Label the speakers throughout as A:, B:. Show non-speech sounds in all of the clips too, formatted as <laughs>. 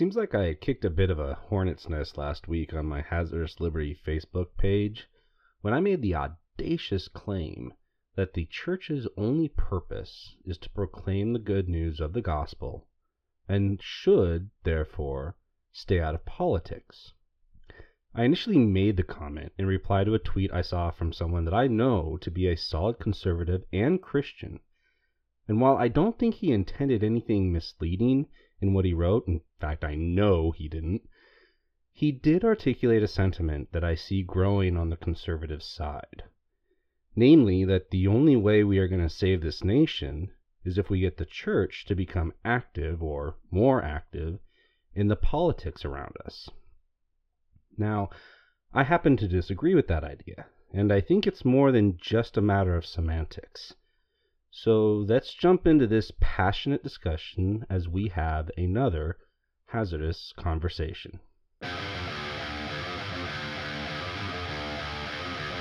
A: Seems like I kicked a bit of a hornet's nest last week on my Hazardous Liberty Facebook page when I made the audacious claim that the church's only purpose is to proclaim the good news of the gospel and should, therefore, stay out of politics. I initially made the comment in reply to a tweet I saw from someone that I know to be a solid conservative and Christian. And while I don't think he intended anything misleading in what he wrote, in fact, I know he didn't, he did articulate a sentiment that I see growing on the conservative side. Namely, that the only way we are going to save this nation is if we get the church to become active or more active in the politics around us. Now, I happen to disagree with that idea, and I think it's more than just a matter of semantics. So let's jump into this passionate discussion as we have another hazardous conversation.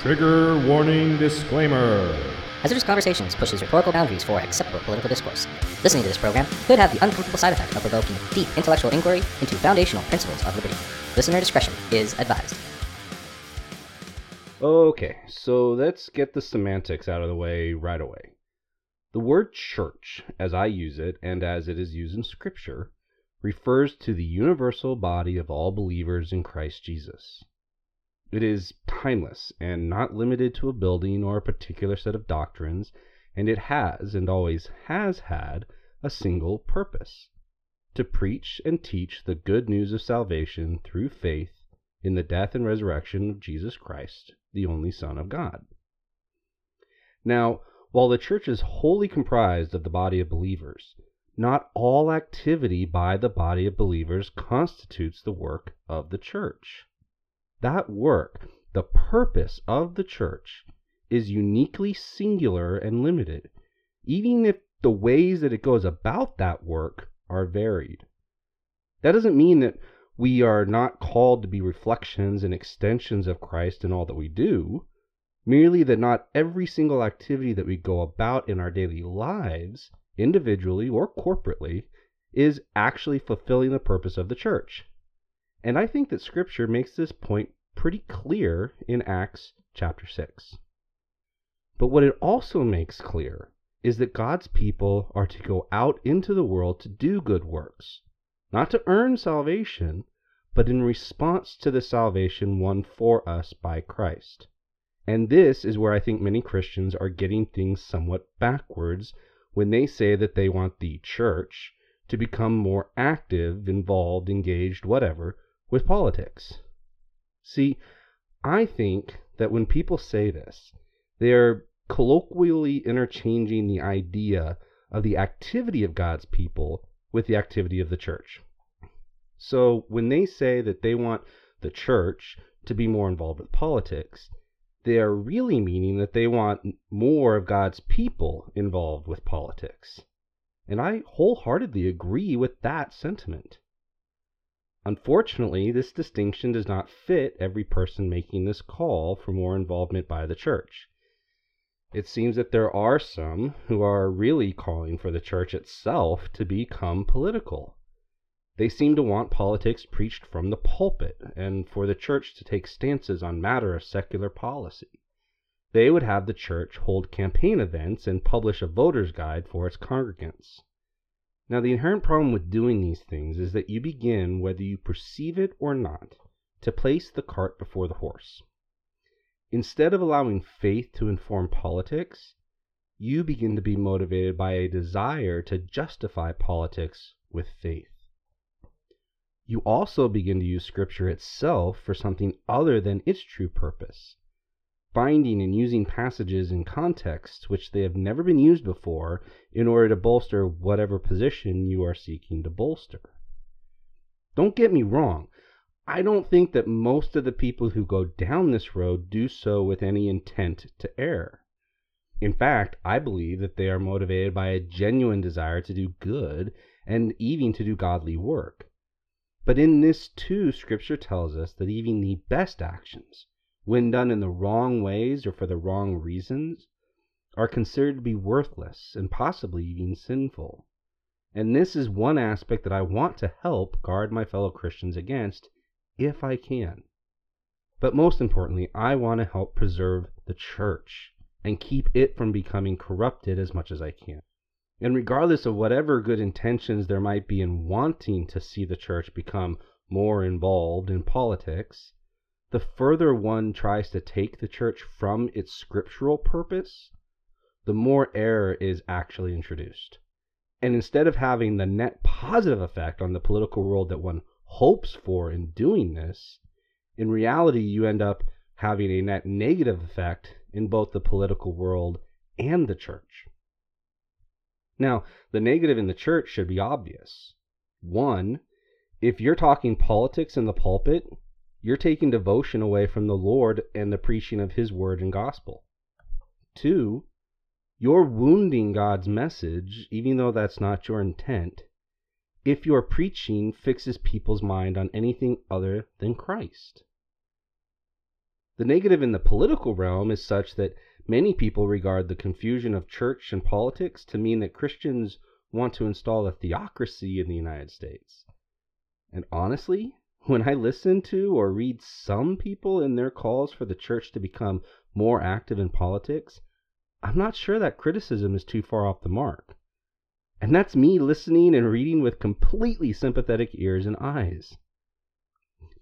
B: Trigger warning disclaimer.
C: Hazardous Conversations pushes rhetorical boundaries for acceptable political discourse. Listening to this program could have the uncomfortable side effect of provoking deep intellectual inquiry into foundational principles of liberty. Listener discretion is advised.
A: Okay, so let's get the semantics out of the way right away. The word church, as I use it and as it is used in Scripture, refers to the universal body of all believers in Christ Jesus. It is timeless and not limited to a building or a particular set of doctrines, and it has and always has had a single purpose to preach and teach the good news of salvation through faith in the death and resurrection of Jesus Christ, the only Son of God. Now, while the church is wholly comprised of the body of believers, not all activity by the body of believers constitutes the work of the church. That work, the purpose of the church, is uniquely singular and limited, even if the ways that it goes about that work are varied. That doesn't mean that we are not called to be reflections and extensions of Christ in all that we do merely that not every single activity that we go about in our daily lives, individually or corporately, is actually fulfilling the purpose of the church. And I think that Scripture makes this point pretty clear in Acts chapter 6. But what it also makes clear is that God's people are to go out into the world to do good works, not to earn salvation, but in response to the salvation won for us by Christ. And this is where I think many Christians are getting things somewhat backwards when they say that they want the church to become more active, involved, engaged, whatever, with politics. See, I think that when people say this, they are colloquially interchanging the idea of the activity of God's people with the activity of the church. So when they say that they want the church to be more involved with politics, they are really meaning that they want more of God's people involved with politics. And I wholeheartedly agree with that sentiment. Unfortunately, this distinction does not fit every person making this call for more involvement by the church. It seems that there are some who are really calling for the church itself to become political. They seem to want politics preached from the pulpit, and for the church to take stances on matter of secular policy. They would have the church hold campaign events and publish a voter's guide for its congregants. Now, the inherent problem with doing these things is that you begin, whether you perceive it or not, to place the cart before the horse. Instead of allowing faith to inform politics, you begin to be motivated by a desire to justify politics with faith you also begin to use Scripture itself for something other than its true purpose, finding and using passages in contexts which they have never been used before in order to bolster whatever position you are seeking to bolster. Don't get me wrong. I don't think that most of the people who go down this road do so with any intent to err. In fact, I believe that they are motivated by a genuine desire to do good and even to do godly work. But in this too, Scripture tells us that even the best actions, when done in the wrong ways or for the wrong reasons, are considered to be worthless and possibly even sinful. And this is one aspect that I want to help guard my fellow Christians against if I can. But most importantly, I want to help preserve the church and keep it from becoming corrupted as much as I can. And regardless of whatever good intentions there might be in wanting to see the church become more involved in politics, the further one tries to take the church from its scriptural purpose, the more error is actually introduced. And instead of having the net positive effect on the political world that one hopes for in doing this, in reality, you end up having a net negative effect in both the political world and the church. Now, the negative in the church should be obvious. One, if you're talking politics in the pulpit, you're taking devotion away from the Lord and the preaching of His word and gospel. Two, you're wounding God's message, even though that's not your intent, if your preaching fixes people's mind on anything other than Christ. The negative in the political realm is such that many people regard the confusion of church and politics to mean that Christians want to install a theocracy in the United States. And honestly, when I listen to or read some people in their calls for the church to become more active in politics, I'm not sure that criticism is too far off the mark. And that's me listening and reading with completely sympathetic ears and eyes.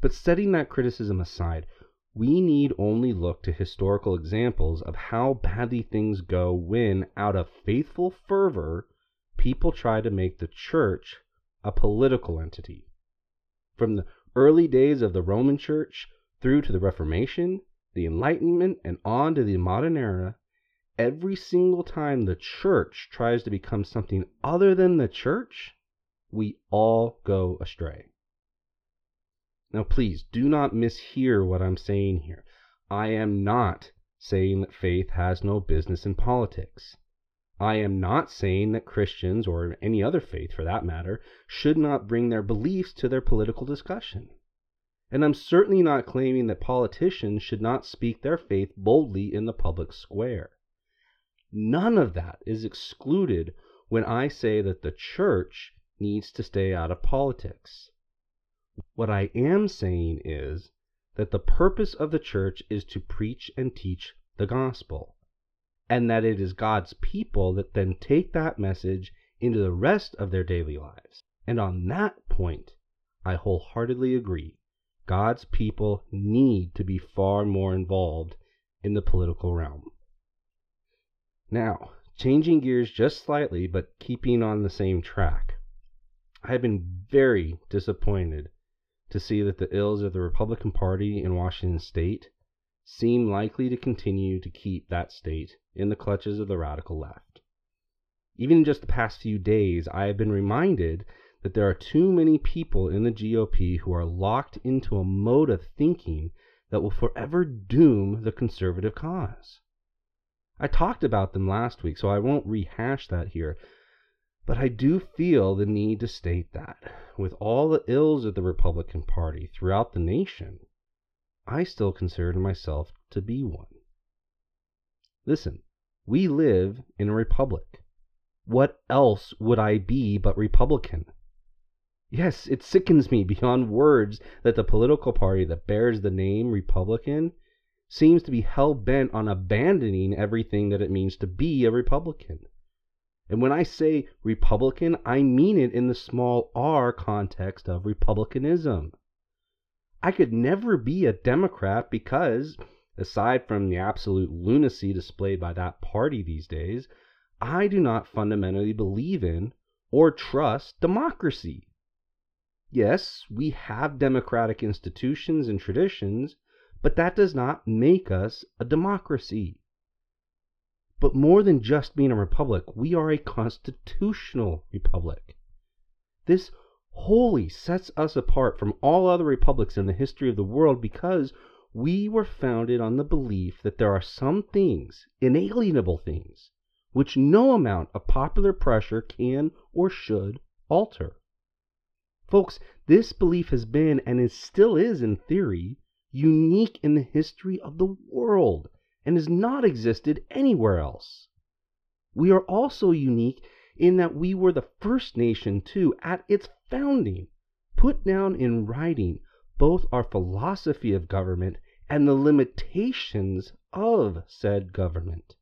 A: But setting that criticism aside, we need only look to historical examples of how badly things go when, out of faithful fervor, people try to make the church a political entity. From the early days of the Roman Church through to the Reformation, the Enlightenment, and on to the modern era, every single time the church tries to become something other than the church, we all go astray. Now, please do not mishear what I'm saying here. I am not saying that faith has no business in politics. I am not saying that Christians, or any other faith for that matter, should not bring their beliefs to their political discussion. And I'm certainly not claiming that politicians should not speak their faith boldly in the public square. None of that is excluded when I say that the church needs to stay out of politics. What I am saying is that the purpose of the church is to preach and teach the gospel, and that it is God's people that then take that message into the rest of their daily lives. And on that point, I wholeheartedly agree. God's people need to be far more involved in the political realm. Now, changing gears just slightly, but keeping on the same track, I have been very disappointed to see that the ills of the Republican Party in Washington state seem likely to continue to keep that state in the clutches of the radical left. Even in just the past few days, I have been reminded that there are too many people in the GOP who are locked into a mode of thinking that will forever doom the conservative cause. I talked about them last week, so I won't rehash that here. But I do feel the need to state that, with all the ills of the Republican Party throughout the nation, I still consider myself to be one. Listen, we live in a republic. What else would I be but Republican? Yes, it sickens me <laughs> beyond words that the political party that bears the name Republican seems to be hell bent on abandoning everything that it means to be a Republican. And when I say Republican, I mean it in the small r context of Republicanism. I could never be a Democrat because, aside from the absolute lunacy displayed by that party these days, I do not fundamentally believe in or trust democracy. Yes, we have democratic institutions and traditions, but that does not make us a democracy. But more than just being a republic, we are a constitutional republic. This wholly sets us apart from all other republics in the history of the world because we were founded on the belief that there are some things, inalienable things, which no amount of popular pressure can or should alter. Folks, this belief has been and is still is in theory unique in the history of the world and has not existed anywhere else. We are also unique in that we were the first nation to, at its founding, put down in writing both our philosophy of government and the limitations of said government.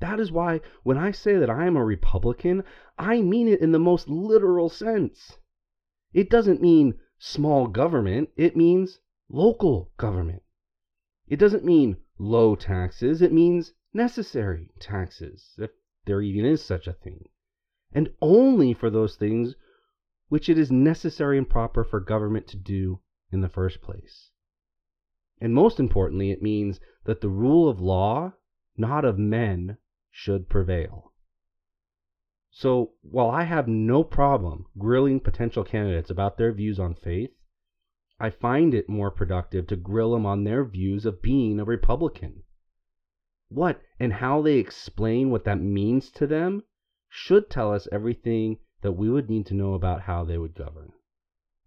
A: That is why when I say that I am a Republican, I mean it in the most literal sense. It doesn't mean small government, it means local government. It doesn't mean low taxes, it means necessary taxes, if there even is such a thing, and only for those things which it is necessary and proper for government to do in the first place. And most importantly, it means that the rule of law, not of men, should prevail. So, while I have no problem grilling potential candidates about their views on faith, I find it more productive to grill them on their views of being a Republican. What and how they explain what that means to them should tell us everything that we would need to know about how they would govern.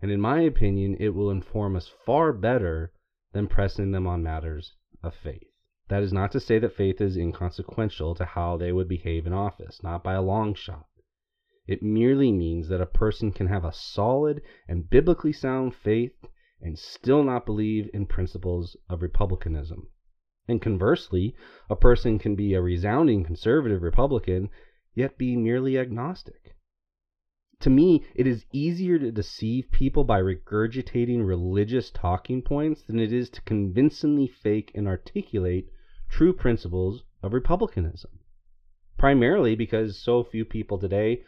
A: And in my opinion, it will inform us far better than pressing them on matters of faith. That is not to say that faith is inconsequential to how they would behave in office, not by a long shot. It merely means that a person can have a solid and biblically sound faith and still not believe in principles of republicanism. And conversely, a person can be a resounding conservative Republican yet be merely agnostic. To me, it is easier to deceive people by regurgitating religious talking points than it is to convincingly fake and articulate true principles of republicanism. Primarily because so few people today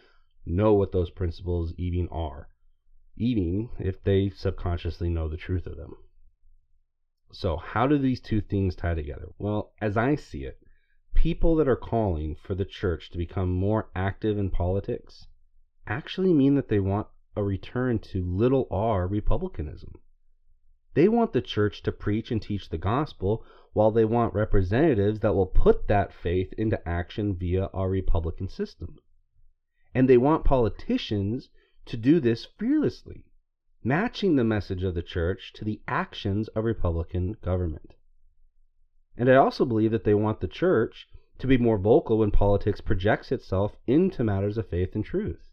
A: know what those principles even are, even if they subconsciously know the truth of them. So, how do these two things tie together? Well, as I see it, people that are calling for the church to become more active in politics actually mean that they want a return to little r republicanism. They want the church to preach and teach the gospel while they want representatives that will put that faith into action via our Republican system. And they want politicians to do this fearlessly, matching the message of the church to the actions of Republican government. And I also believe that they want the church to be more vocal when politics projects itself into matters of faith and truth.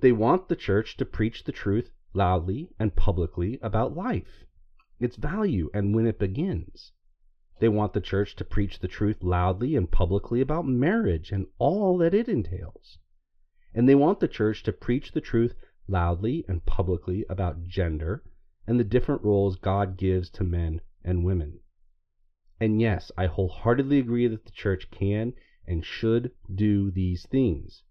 A: They want the church to preach the truth loudly and publicly about life, its value, and when it begins. They want the church to preach the truth loudly and publicly about marriage and all that it entails. And they want the church to preach the truth loudly and publicly about gender and the different roles God gives to men and women. And yes, I wholeheartedly agree that the church can and should do these things,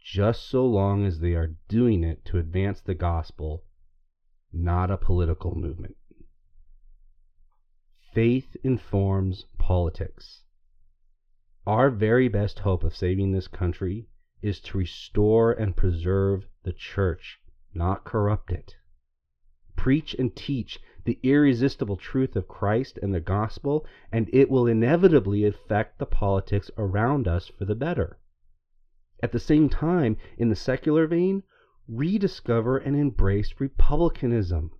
A: just so long as they are doing it to advance the gospel, not a political movement. Faith informs politics. Our very best hope of saving this country is to restore and preserve the church, not corrupt it. Preach and teach the irresistible truth of Christ and the gospel, and it will inevitably affect the politics around us for the better. At the same time, in the secular vein, rediscover and embrace republicanism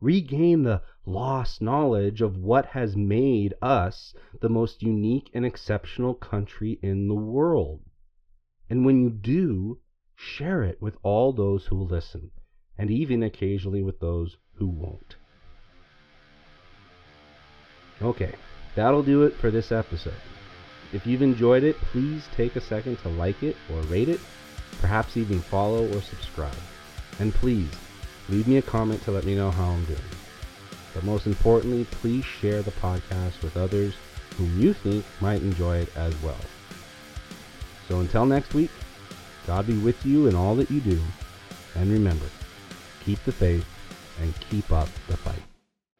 A: regain the lost knowledge of what has made us the most unique and exceptional country in the world. And when you do, share it with all those who will listen, and even occasionally with those who won't. Okay, that'll do it for this episode. If you've enjoyed it, please take a second to like it or rate it, perhaps even follow or subscribe. And please, Leave me a comment to let me know how I'm doing. But most importantly, please share the podcast with others whom you think might enjoy it as well. So until next week, God be with you in all that you do. And remember, keep the faith and keep up the fight.